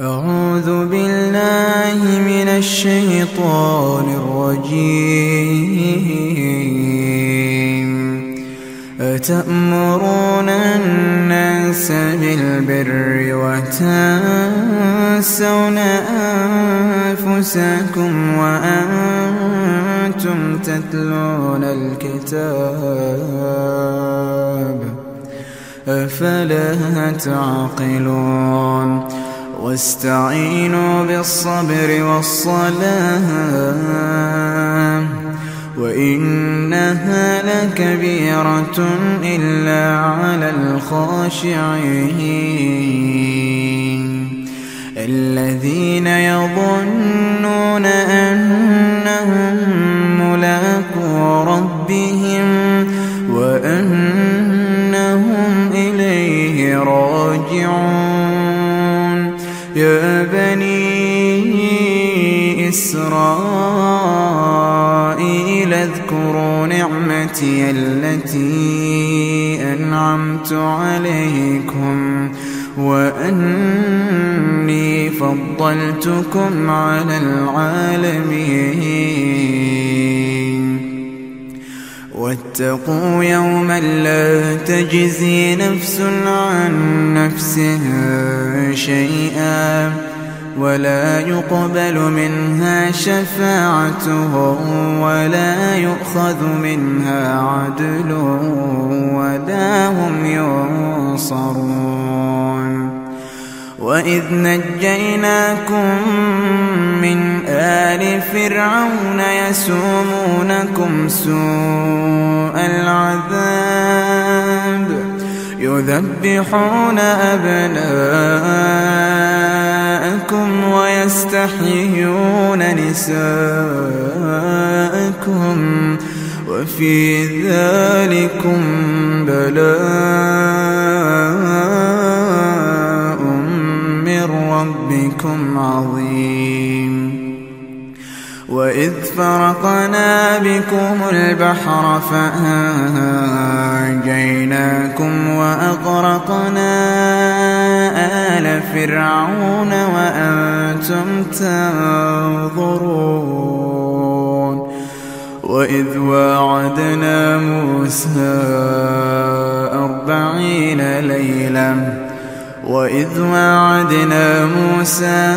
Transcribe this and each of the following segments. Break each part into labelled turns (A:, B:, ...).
A: أعوذ بالله من الشيطان الرجيم. أتأمرون الناس بالبر وتنسون أنفسكم وأنتم تتلون الكتاب أفلا تعقلون؟ واستعينوا بالصبر والصلاة. وإنها لكبيرة إلا على الخاشعين. الذين يظنون إسرائيل اذكروا نعمتي التي أنعمت عليكم وأني فضلتكم على العالمين. واتقوا يوما لا تجزي نفس عن نفس شيئا. ولا يقبل منها شفاعة ولا يؤخذ منها عدل ولا هم ينصرون. وإذ نجيناكم من آل فرعون يسومونكم سوء العذاب يذبحون أبناءكم ويستحيون نساءكم وفي ذلكم بلاء وإذ فرقنا بكم البحر فأنجيناكم وأغرقنا آل فرعون وأنتم تنظرون وإذ واعدنا موسى أربعين ليلة وإذ واعدنا موسى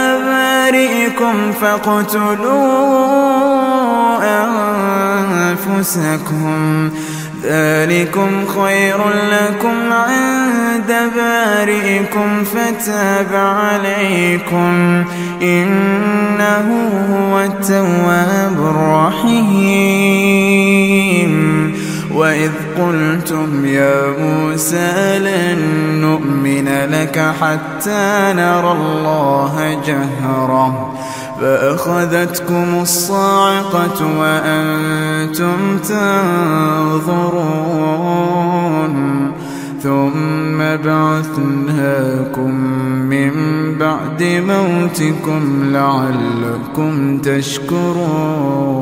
A: بارئكم فاقتلوا أنفسكم. ذلكم خير لكم عند بارئكم فتاب عليكم. إنه هو التواب الرحيم. وإذ قلتم يا موسى لن نؤمن لك حتى نرى الله جهرة فأخذتكم الصاعقة وأنتم تنظرون ثم بعثناكم من بعد موتكم لعلكم تشكرون